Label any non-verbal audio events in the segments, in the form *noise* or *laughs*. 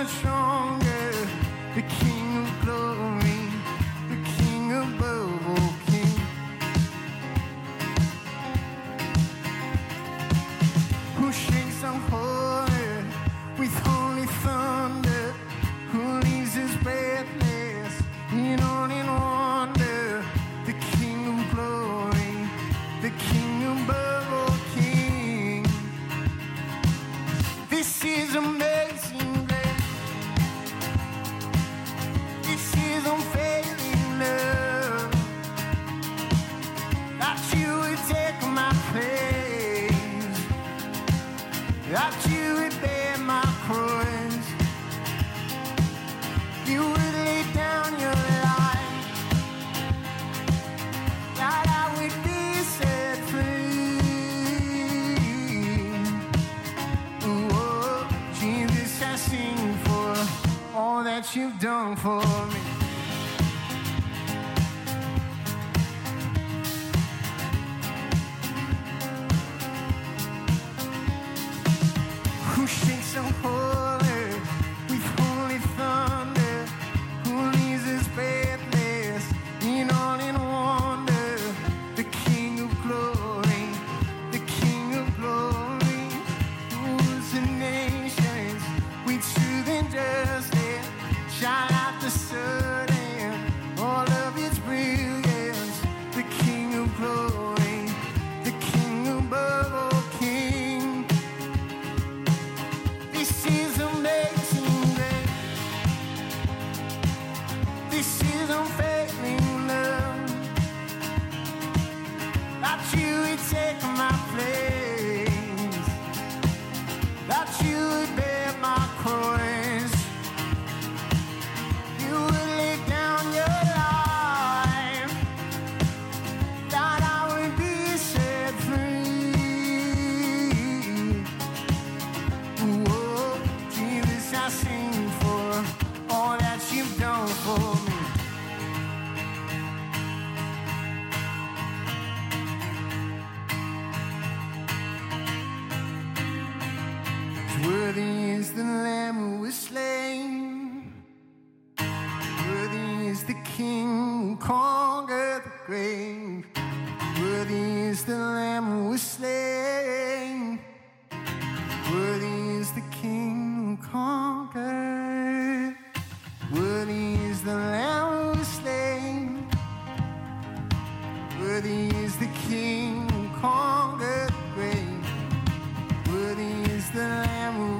promise on. you've done for. Is the King who conquered the grave. Is the Lamb who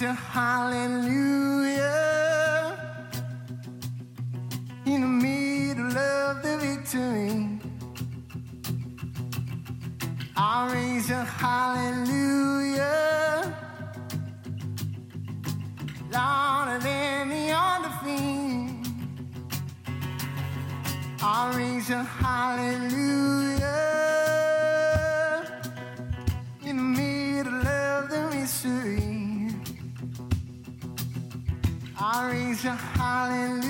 to hallelujah in the middle of the victory. I raise a hallelujah louder than the other thing. I raise a hallelujah. hallelujah.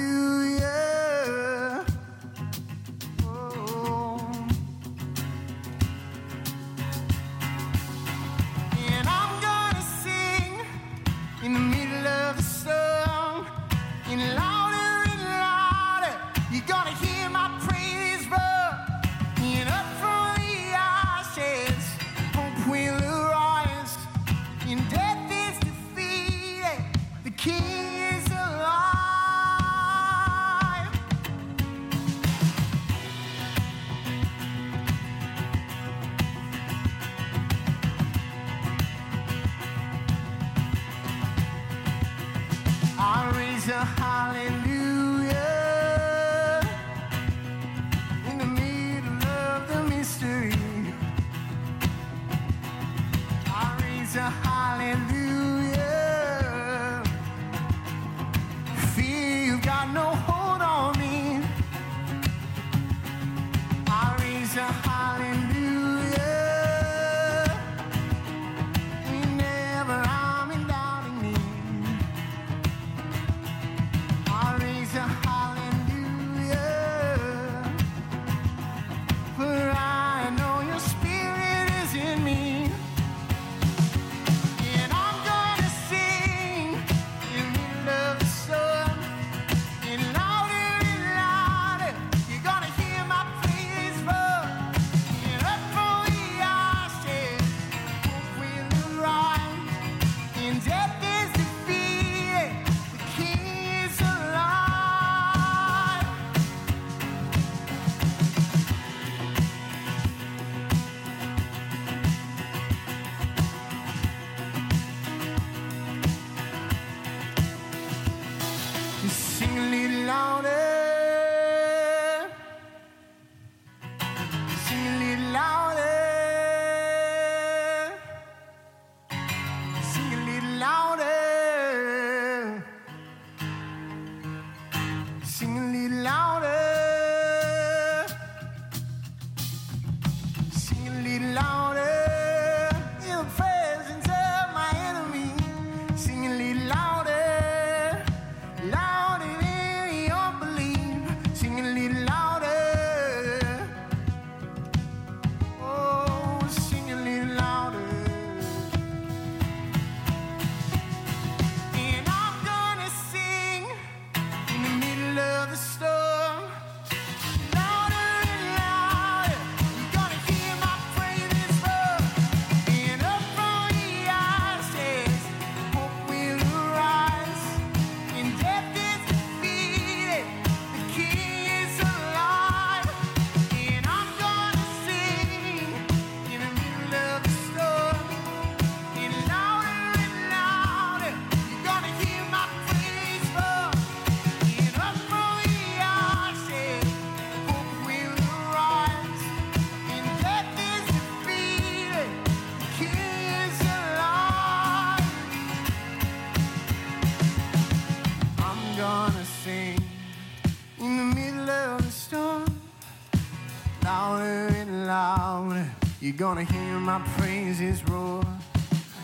You're gonna hear my praises roar.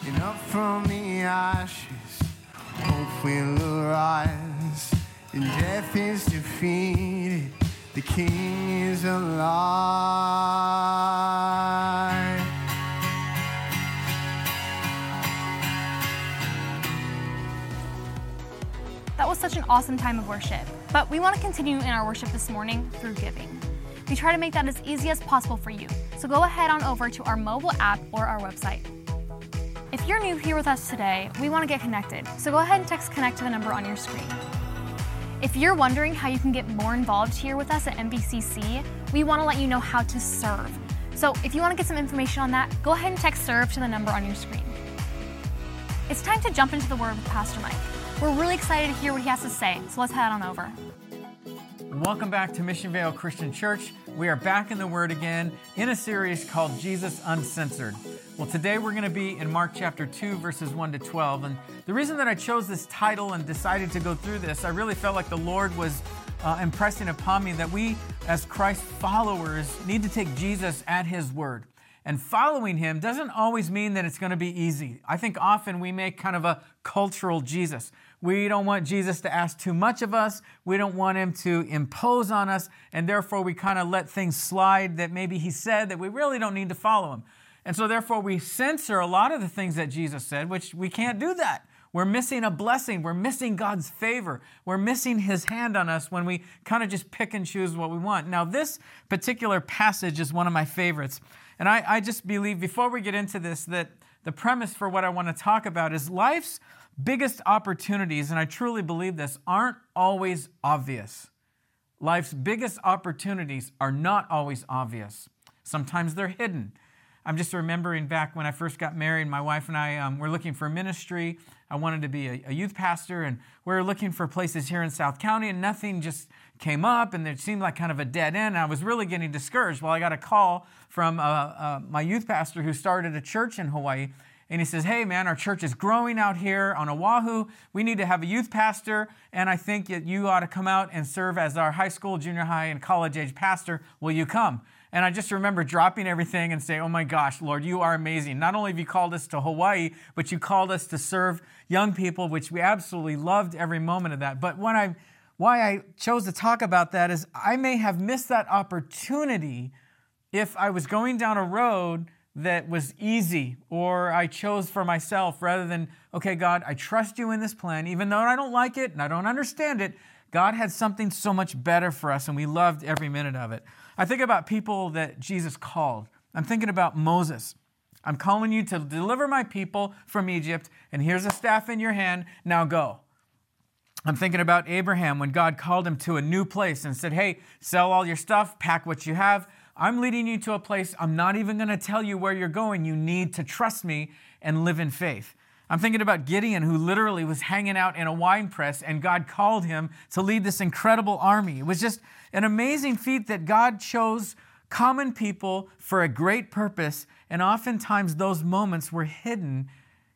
And up from the ashes, hope will arise. And death is defeated, the King is alive. That was such an awesome time of worship. But we want to continue in our worship this morning through giving. We try to make that as easy as possible for you. So go ahead on over to our mobile app or our website. If you're new here with us today, we want to get connected. So go ahead and text connect to the number on your screen. If you're wondering how you can get more involved here with us at MBCC, we want to let you know how to serve. So if you want to get some information on that, go ahead and text serve to the number on your screen. It's time to jump into the Word with Pastor Mike. We're really excited to hear what he has to say, so let's head on over. Welcome back to Mission Vale Christian Church. We are back in the Word again in a series called Jesus Uncensored. Well, today we're going to be in Mark chapter 2, verses 1 to 12. And the reason that I chose this title and decided to go through this, I really felt like the Lord was uh, impressing upon me that we, as Christ followers, need to take Jesus at His word. And following him doesn't always mean that it's going to be easy. I think often we make kind of a cultural Jesus. We don't want Jesus to ask too much of us. We don't want him to impose on us. And therefore, we kind of let things slide that maybe he said that we really don't need to follow him. And so, therefore, we censor a lot of the things that Jesus said, which we can't do that. We're missing a blessing. We're missing God's favor. We're missing His hand on us when we kind of just pick and choose what we want. Now, this particular passage is one of my favorites. And I, I just believe, before we get into this, that the premise for what I want to talk about is life's biggest opportunities, and I truly believe this, aren't always obvious. Life's biggest opportunities are not always obvious. Sometimes they're hidden. I'm just remembering back when I first got married, my wife and I um, were looking for ministry. I wanted to be a, a youth pastor, and we were looking for places here in South County, and nothing just came up, and it seemed like kind of a dead end. I was really getting discouraged. Well, I got a call from uh, uh, my youth pastor who started a church in Hawaii, and he says, Hey, man, our church is growing out here on Oahu. We need to have a youth pastor, and I think that you ought to come out and serve as our high school, junior high, and college age pastor. Will you come? And I just remember dropping everything and saying, Oh my gosh, Lord, you are amazing. Not only have you called us to Hawaii, but you called us to serve young people, which we absolutely loved every moment of that. But when I, why I chose to talk about that is I may have missed that opportunity if I was going down a road that was easy or I chose for myself rather than, okay, God, I trust you in this plan, even though I don't like it and I don't understand it. God had something so much better for us, and we loved every minute of it. I think about people that Jesus called. I'm thinking about Moses. I'm calling you to deliver my people from Egypt, and here's a staff in your hand. Now go. I'm thinking about Abraham when God called him to a new place and said, Hey, sell all your stuff, pack what you have. I'm leading you to a place I'm not even going to tell you where you're going. You need to trust me and live in faith. I'm thinking about Gideon, who literally was hanging out in a wine press, and God called him to lead this incredible army. It was just an amazing feat that God chose common people for a great purpose, and oftentimes those moments were hidden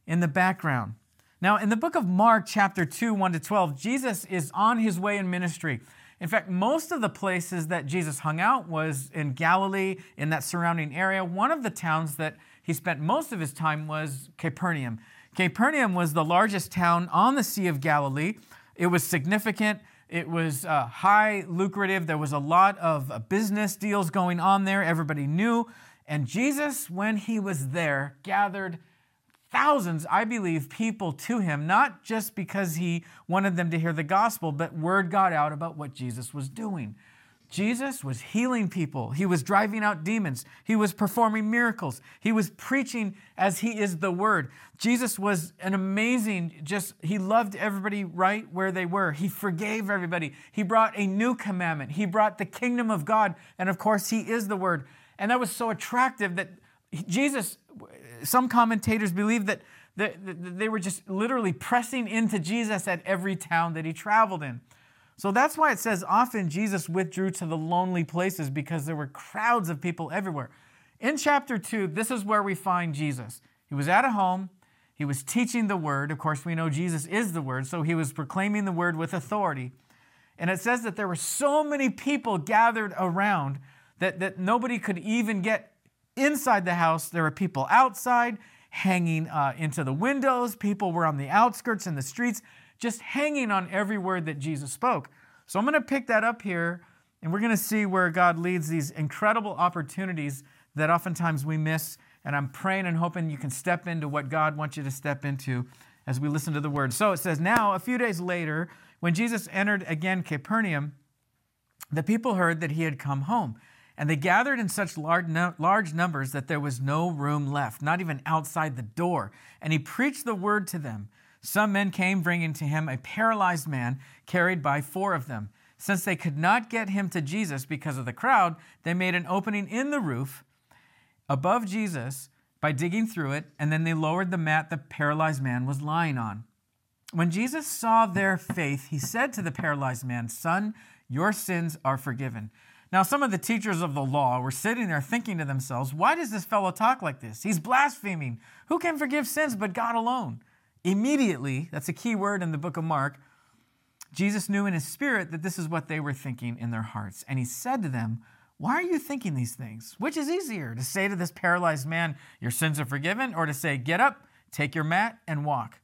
in the background. Now, in the book of Mark, chapter 2, 1 to 12, Jesus is on his way in ministry. In fact, most of the places that Jesus hung out was in Galilee, in that surrounding area. One of the towns that he spent most of his time was Capernaum. Capernaum was the largest town on the Sea of Galilee. It was significant. It was uh, high lucrative. There was a lot of uh, business deals going on there. Everybody knew. And Jesus, when he was there, gathered thousands, I believe, people to him, not just because he wanted them to hear the gospel, but word got out about what Jesus was doing. Jesus was healing people. He was driving out demons. He was performing miracles. He was preaching as He is the Word. Jesus was an amazing, just, He loved everybody right where they were. He forgave everybody. He brought a new commandment. He brought the kingdom of God. And of course, He is the Word. And that was so attractive that Jesus, some commentators believe that they were just literally pressing into Jesus at every town that He traveled in. So that's why it says often Jesus withdrew to the lonely places because there were crowds of people everywhere. In chapter 2, this is where we find Jesus. He was at a home, he was teaching the word. Of course, we know Jesus is the word, so he was proclaiming the word with authority. And it says that there were so many people gathered around that, that nobody could even get inside the house. There were people outside hanging uh, into the windows, people were on the outskirts in the streets just hanging on every word that Jesus spoke. So I'm going to pick that up here, and we're going to see where God leads these incredible opportunities that oftentimes we miss. And I'm praying and hoping you can step into what God wants you to step into as we listen to the word. So it says, Now, a few days later, when Jesus entered again Capernaum, the people heard that he had come home. And they gathered in such large, large numbers that there was no room left, not even outside the door. And he preached the word to them. Some men came bringing to him a paralyzed man carried by four of them. Since they could not get him to Jesus because of the crowd, they made an opening in the roof above Jesus by digging through it, and then they lowered the mat the paralyzed man was lying on. When Jesus saw their faith, he said to the paralyzed man, Son, your sins are forgiven. Now, some of the teachers of the law were sitting there thinking to themselves, Why does this fellow talk like this? He's blaspheming. Who can forgive sins but God alone? Immediately, that's a key word in the book of Mark, Jesus knew in his spirit that this is what they were thinking in their hearts. And he said to them, Why are you thinking these things? Which is easier, to say to this paralyzed man, Your sins are forgiven, or to say, Get up, take your mat, and walk?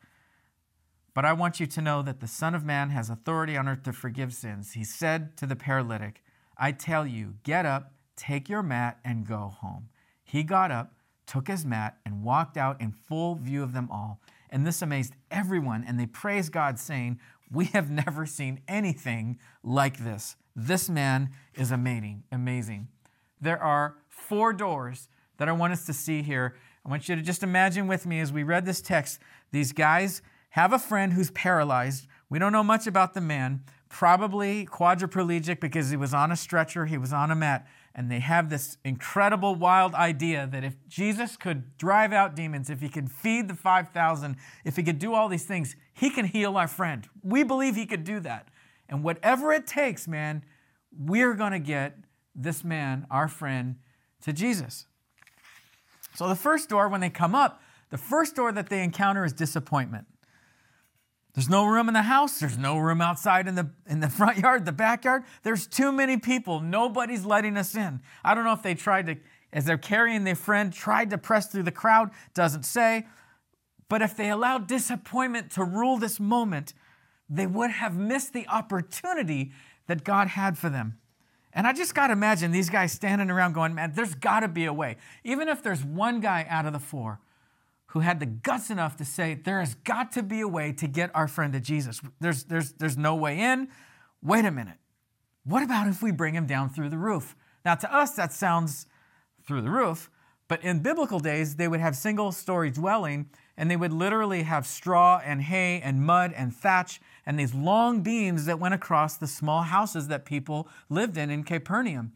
But I want you to know that the Son of Man has authority on earth to forgive sins. He said to the paralytic, I tell you, get up, take your mat, and go home. He got up, took his mat, and walked out in full view of them all. And this amazed everyone, and they praised God, saying, We have *laughs* never seen anything like this. This man is amazing. Amazing. There are four doors that I want us to see here. I want you to just imagine with me as we read this text, these guys have a friend who's paralyzed. We don't know much about the man, probably quadriplegic because he was on a stretcher, he was on a mat. and they have this incredible, wild idea that if Jesus could drive out demons, if he could feed the 5,000, if he could do all these things, he can heal our friend. We believe he could do that. And whatever it takes, man, we're going to get this man, our friend, to Jesus. So the first door, when they come up, the first door that they encounter is disappointment. There's no room in the house. There's no room outside in the, in the *laughs* front yard, the backyard. There's too many people. Nobody's letting us in. I don't know if they tried to, as they're carrying their friend, tried to press through the crowd, doesn't say. But if they allowed disappointment to rule this moment, they would have missed the opportunity that God had for them. And I just got to imagine these guys standing around going, man, there's got to be a way. Even if there's one guy out of the four who had the guts enough to say, there has got to be a way to get our friend to Jesus. There's, there's, there's no way in. Wait a minute. What about if we bring him down through the roof? Now, to us, that sounds through the roof, but in biblical days, they would have single story dwelling and they would literally have straw and hay and mud and thatch and these long beams that went across the small houses that people lived in in Capernaum.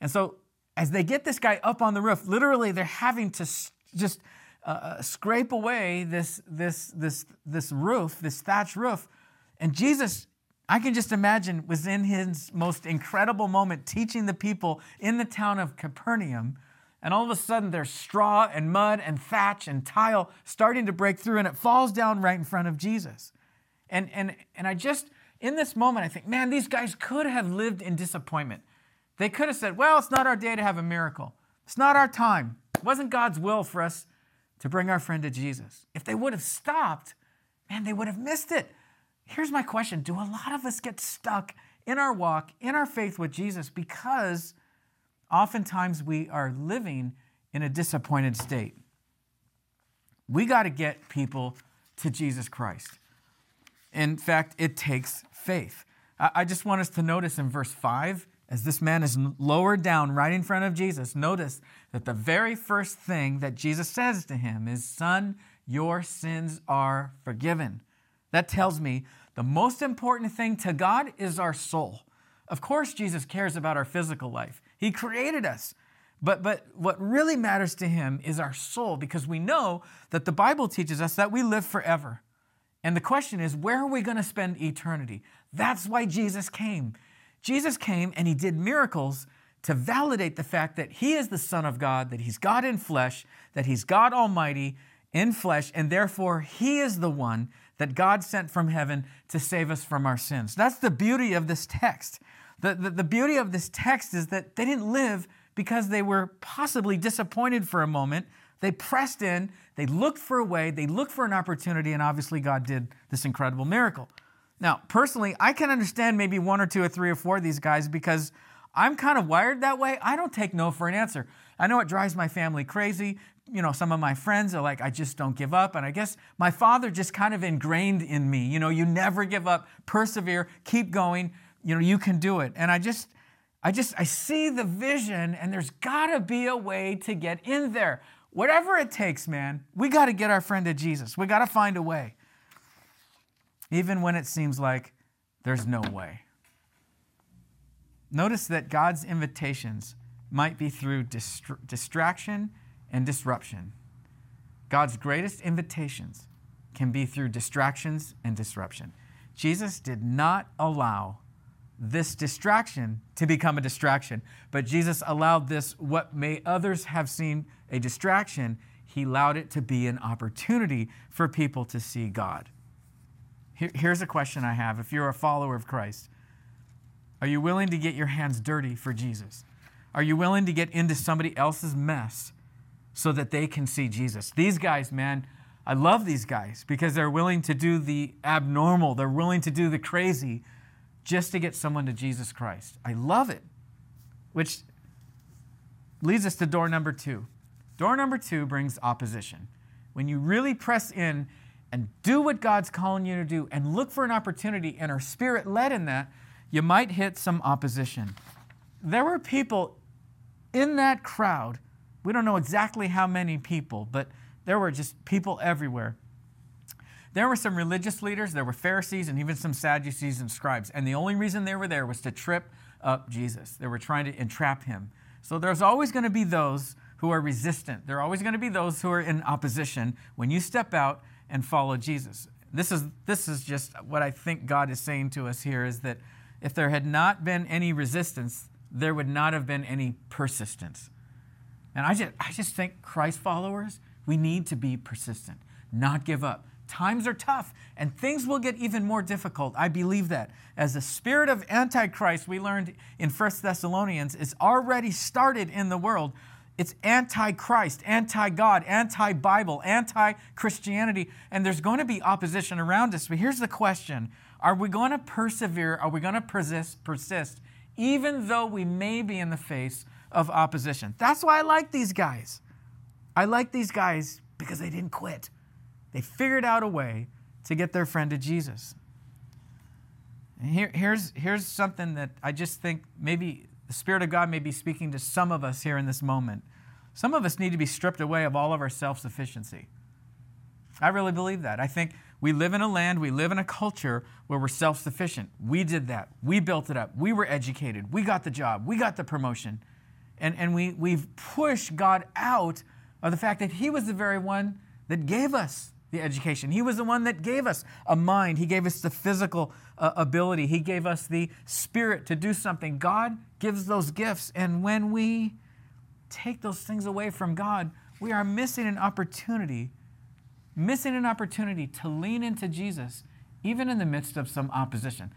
And so, as they get this guy up on the roof, literally they're having to just uh, uh, scrape away this, this, this, this roof, this thatch roof. And Jesus, I can just imagine, was in his most incredible moment teaching the people in the town of Capernaum. And all of a sudden, there's straw and mud and thatch and tile starting to break through, and it falls down right in front of Jesus. And, and, and I just, in this moment, I think, man, these guys could have lived in disappointment. They could have said, well, it's not our day to have a miracle. It's not our time. It wasn't God's will for us to bring our friend to Jesus. If they would have stopped, man, they would have missed it. Here's my question Do a lot of us get stuck in our walk, in our faith with Jesus, because oftentimes we are living in a disappointed state? We got to get people to Jesus Christ. In fact, it takes faith. I just want us to notice in verse 5 as this man is lowered down right in front of Jesus, notice that the very first thing that Jesus says to him is, Son, your sins are forgiven. That tells me the most important thing to God is our soul. Of course, Jesus cares about our physical life, He created us. But, but what really matters to Him is our soul because we know that the Bible teaches us that we live forever. And the question is, where are we going to spend eternity? That's why Jesus came. Jesus came and he did miracles to validate the fact that he is the Son of God, that he's God in flesh, that he's God Almighty in flesh, and therefore he is the one that God sent from heaven to save us from our sins. That's the beauty of this text. The, the, the beauty of this text is that they didn't live because they were possibly disappointed for a moment. They pressed in, they looked for a way, they looked for an opportunity, and obviously God did this incredible miracle. Now, personally, I can understand maybe one or two or three or four of these guys because I'm kind of wired that way. I don't take no for an answer. I know it drives my family crazy. You know, some of my friends are like, I just don't give up. And I guess my father just kind of ingrained in me, you know, you never give up, persevere, keep going, you know, you can do it. And I just, I just, I see the vision and there's gotta be a way to get in there. Whatever it takes, man, we gotta get our friend to Jesus. We gotta find a way even when it seems like there's no way. Notice that God's invitations might be through distraction and disruption. God's greatest invitations can be through distractions and disruption. Jesus did not allow this distraction to become a distraction, but Jesus allowed this, what may others have seen a distraction, he allowed it to be an opportunity for people to see God. Here's a question I have if you're a follower of Christ. Are you willing to get your hands dirty for Jesus? Are you willing to get into somebody else's mess so that they can see Jesus? These guys, man, I love these guys because they're willing to do the abnormal, they're willing to do the crazy just to get someone to Jesus Christ. I love it. Which leads us to door number two. Door number two brings opposition. When you really press in and do what God's calling you to do and look for an opportunity and are spirit led in that, you might hit some opposition. There were people in that crowd, we don't know exactly how many people, but there were just people everywhere. There were some religious leaders, there were Pharisees, and even some Sadducees and scribes. And the only reason they were there was to trip up Jesus. They were trying to entrap him So there's always going to be those who are resistant. There are always going to be those who are in opposition when you step out and follow Jesus. This is, this is just what I think God is saying to us here is that if there had not been any resistance, there would not have been any persistence. And I just, I just think Christ followers, we need to be persistent, not give up. Times are tough and things will get even more difficult. I believe that. As the spirit of Antichrist, we learned in 1 Thessalonians, is already started in the world. It's anti Christ, anti God, anti Bible, anti Christianity, and there's going to be opposition around us. But here's the question Are we going to persevere? Are we going to persist, persist, even though we may be in the face of opposition? That's why I like these guys. I like these guys because they didn't quit. They figured out a way to get their friend to Jesus. And here, here's, here's something that I just think maybe the Spirit of God may be speaking to some of us here in this moment. Some of us need to be stripped away of all of our self sufficiency. I really believe that. I think we live in a land, we live in a culture where we're self sufficient. We did that. We built it up. We were educated. We got the job. We got the promotion. And, and we, we've pushed God out of the fact that He was the very one that gave us the education. He was the one that gave us a mind. He gave us the physical uh, ability. He gave us the spirit to do something. God gives those gifts. And when we take those things away from God, we are missing an opportunity, missing an opportunity to lean into Jesus, even in the midst of some opposition.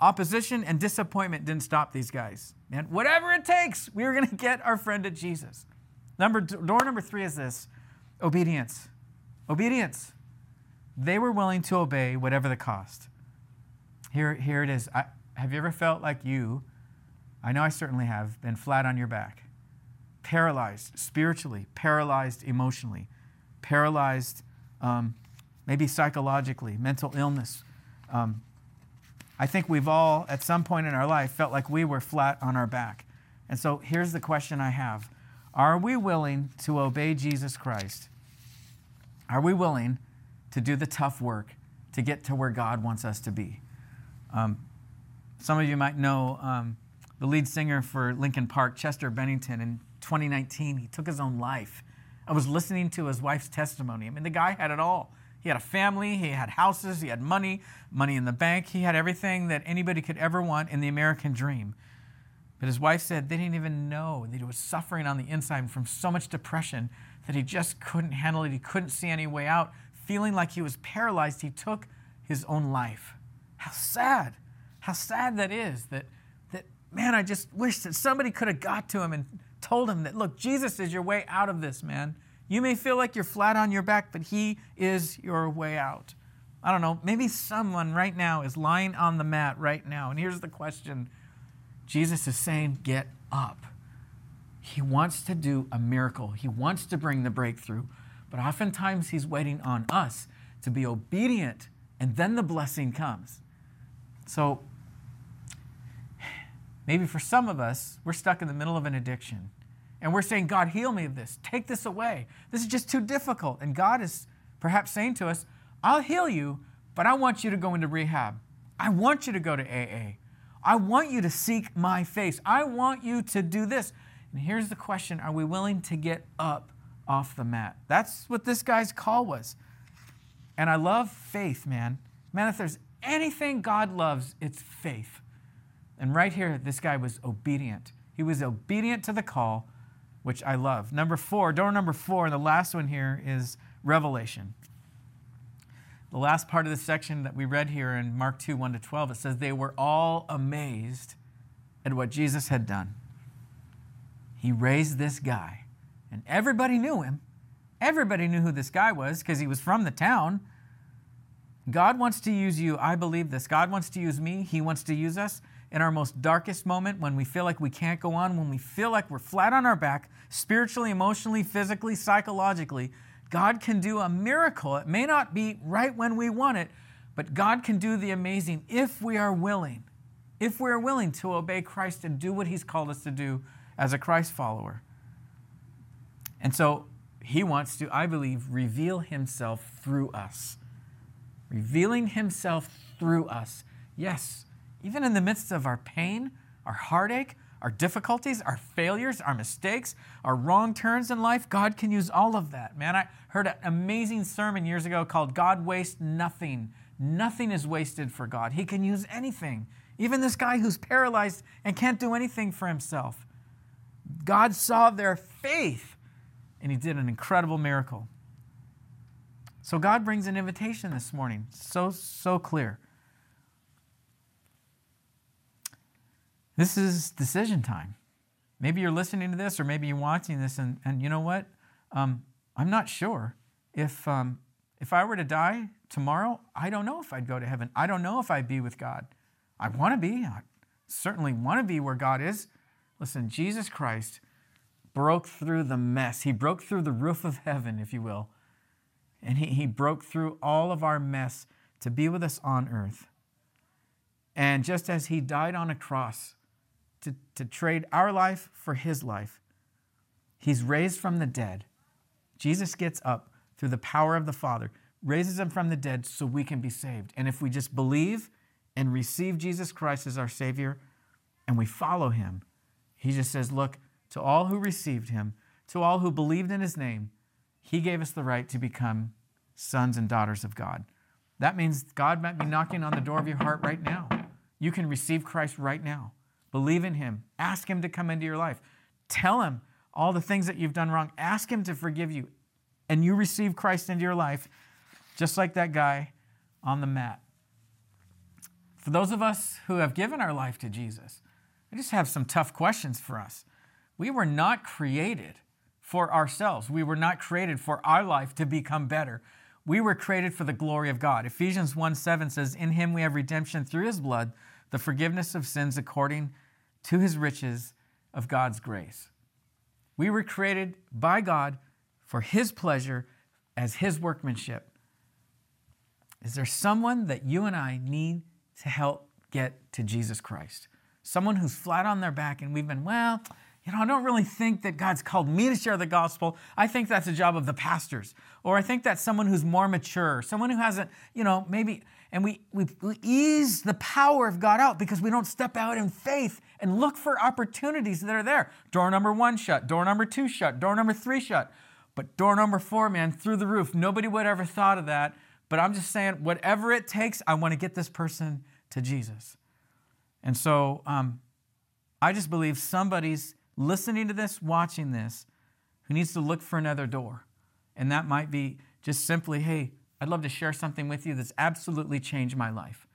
Opposition and disappointment didn't stop these guys. And whatever it takes, we are going *laughs* to get our friend at Jesus. Number door number three is this obedience. Obedience. They were willing to obey whatever the cost. Here, here it is. I, have you ever felt like you, I know I certainly have, been flat on your back, paralyzed spiritually, paralyzed emotionally, paralyzed um, maybe psychologically, mental illness? Um, I think we've all, at some point in our life, felt like we were flat on our back. And so here's the question I have Are we willing to obey Jesus Christ? Are we willing to do the tough work to get to where God wants us to be? Um, some of you might know um, the lead singer for Linkin Park, Chester Bennington, in 2019, he took his own life. I was listening to his wife's testimony. I mean, the guy had it all. He had a family, he had houses, he had money, money in the bank, he had everything that anybody could ever want in the American dream. But his wife said they didn't even know that he was suffering on the inside from so much depression that he just couldn't handle it. He couldn't see any way out. Feeling like he was paralyzed, he took his own life. How sad. How sad that is that, that man, I just wish that somebody could have got to him and told him that, look, Jesus is your way out of this, man. You may feel like you're flat on your back, but he is your way out. I don't know, maybe someone right now is lying on the mat right now. And here's the question Jesus is saying, get up. He wants to do a miracle, He wants to bring the breakthrough. But oftentimes, He's waiting on us to be obedient, and then the blessing comes. So, maybe for some of us, we're stuck in the middle of an addiction. And we're saying, God, heal me of this. Take this away. This is just too difficult. And God is perhaps saying to us, I'll heal you, but I want you to go into rehab. I want you to go to AA. I want you to seek my face. I want you to do this. And here's the question Are we willing to get up off the mat? That's what this guy's call was. And I love faith, man. Man, if there's anything God loves, it's faith. And right here, this guy was obedient. He was obedient to the call, which I love. Number four, door number four, and the last one here is revelation. The last part of the section that we read here in Mark 2 1 to 12, it says, They were all amazed at what Jesus had done. He raised this guy, and everybody knew him. Everybody knew who this guy was because he was from the town. God wants to use you. I believe this. God wants to use me. He wants to use us in our most darkest moment when we feel like we can't go on, when we feel like we're flat on our back, spiritually, emotionally, physically, psychologically. God can do a miracle. It may not be right when we want it, but God can do the amazing if we are willing. If we are willing to obey Christ and do what He's called us to do as a Christ follower. And so he wants to, I believe, reveal himself through us. Revealing himself through us. Yes, even in the midst of our pain, our heartache, our difficulties, our failures, our mistakes, our wrong turns in life. God can use all of that. Man, I heard an amazing sermon years ago called God Waste Nothing. Nothing is wasted for God. He can use anything. Even this guy who's paralyzed and can't do anything for himself. God saw their faith and he did an incredible miracle. So God brings an invitation this morning. So, so clear. This is decision time. Maybe you're listening to this, or maybe you're watching this, and, and you know what? Um, I'm not sure. If, um, if I were to die tomorrow, I don't know if I'd go to heaven. I don't know if I'd be with God. I want to be. I certainly want to be where God is. Listen, Jesus Christ broke through the mess. He broke through the roof of heaven, if you will. And he, he broke through all of our mess to be with us on earth. And just as he died on a cross to, to trade our life for his life, he's raised from the dead. Jesus gets up through the power of the Father, raises him from the dead so we can be saved. And if we just believe and receive Jesus Christ as our Savior and we follow him, he just says, Look, to all who received him, to all who believed in his name, he gave us the right to become sons and daughters of God. That means God might be knocking on the door of your heart right now. You can receive Christ right now. Believe in him. Ask him to come into your life. Tell him all the things that you've done wrong. Ask him to forgive you. And you receive Christ into your life, just like that guy on the mat. For those of us who have given our life to Jesus, I just have some tough questions for us. We were not created for ourselves. We were not created for our life to become better. We were created for the glory of God. Ephesians 1 7 says, In him we have redemption through his blood, the forgiveness of sins according to his riches of God's grace. We were created by God for his pleasure as his workmanship. Is there someone that you and I need to help get to Jesus Christ? Someone who's flat on their back and we've been, well, you know, I don't really think that God's called me to share the gospel. I think that's a job of the pastors. Or I think that's someone who's more mature, someone who hasn't, you know, maybe, and we, we, we ease the power of God out because we don't step out in faith and look for opportunities that are there. Door number one shut, door number two shut, door number three shut. But door number four, man, through the roof. Nobody would ever thought of that. But I'm just saying, whatever it takes, I want to get this person to Jesus. And so um, I just believe somebody's listening to this, watching this, who needs to look for another door. And that might be just simply, hey, I'd love to share something with you that's absolutely changed my life.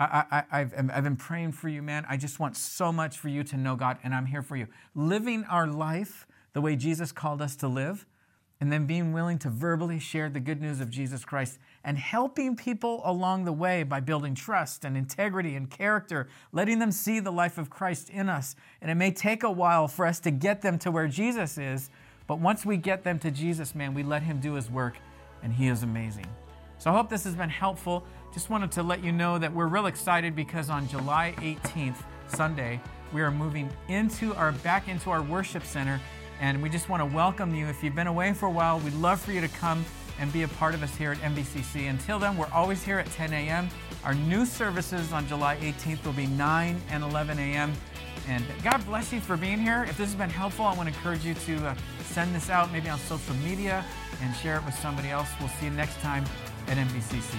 I, have been praying for you, man. I just want so much for you to know God, and I'm here for you. Living our life the way Jesus called us to live and then being willing to verbally share the good news of Jesus Christ and helping people along the way by building trust and integrity and character, letting them see the life of Christ in us. And it may take a while for us to get them to where Jesus is, but once we get them to Jesus, man, we let Him do His work, and He is amazing. So I hope this has been helpful. Just wanted to let you know that we're real excited because on July 18th, Sunday, we are moving into our back into our worship center and we just want to welcome you. If you've been away for a while, we'd love for you to come and be a part of us here at MBCC. Until then, we're always here at 10 a.m. Our new services on July 18th will be 9 and 11 a.m. And God bless you for being here. If this has been helpful, I want to encourage you to uh, send this out maybe on social media and share it with somebody else. We'll see you next time at MBCC.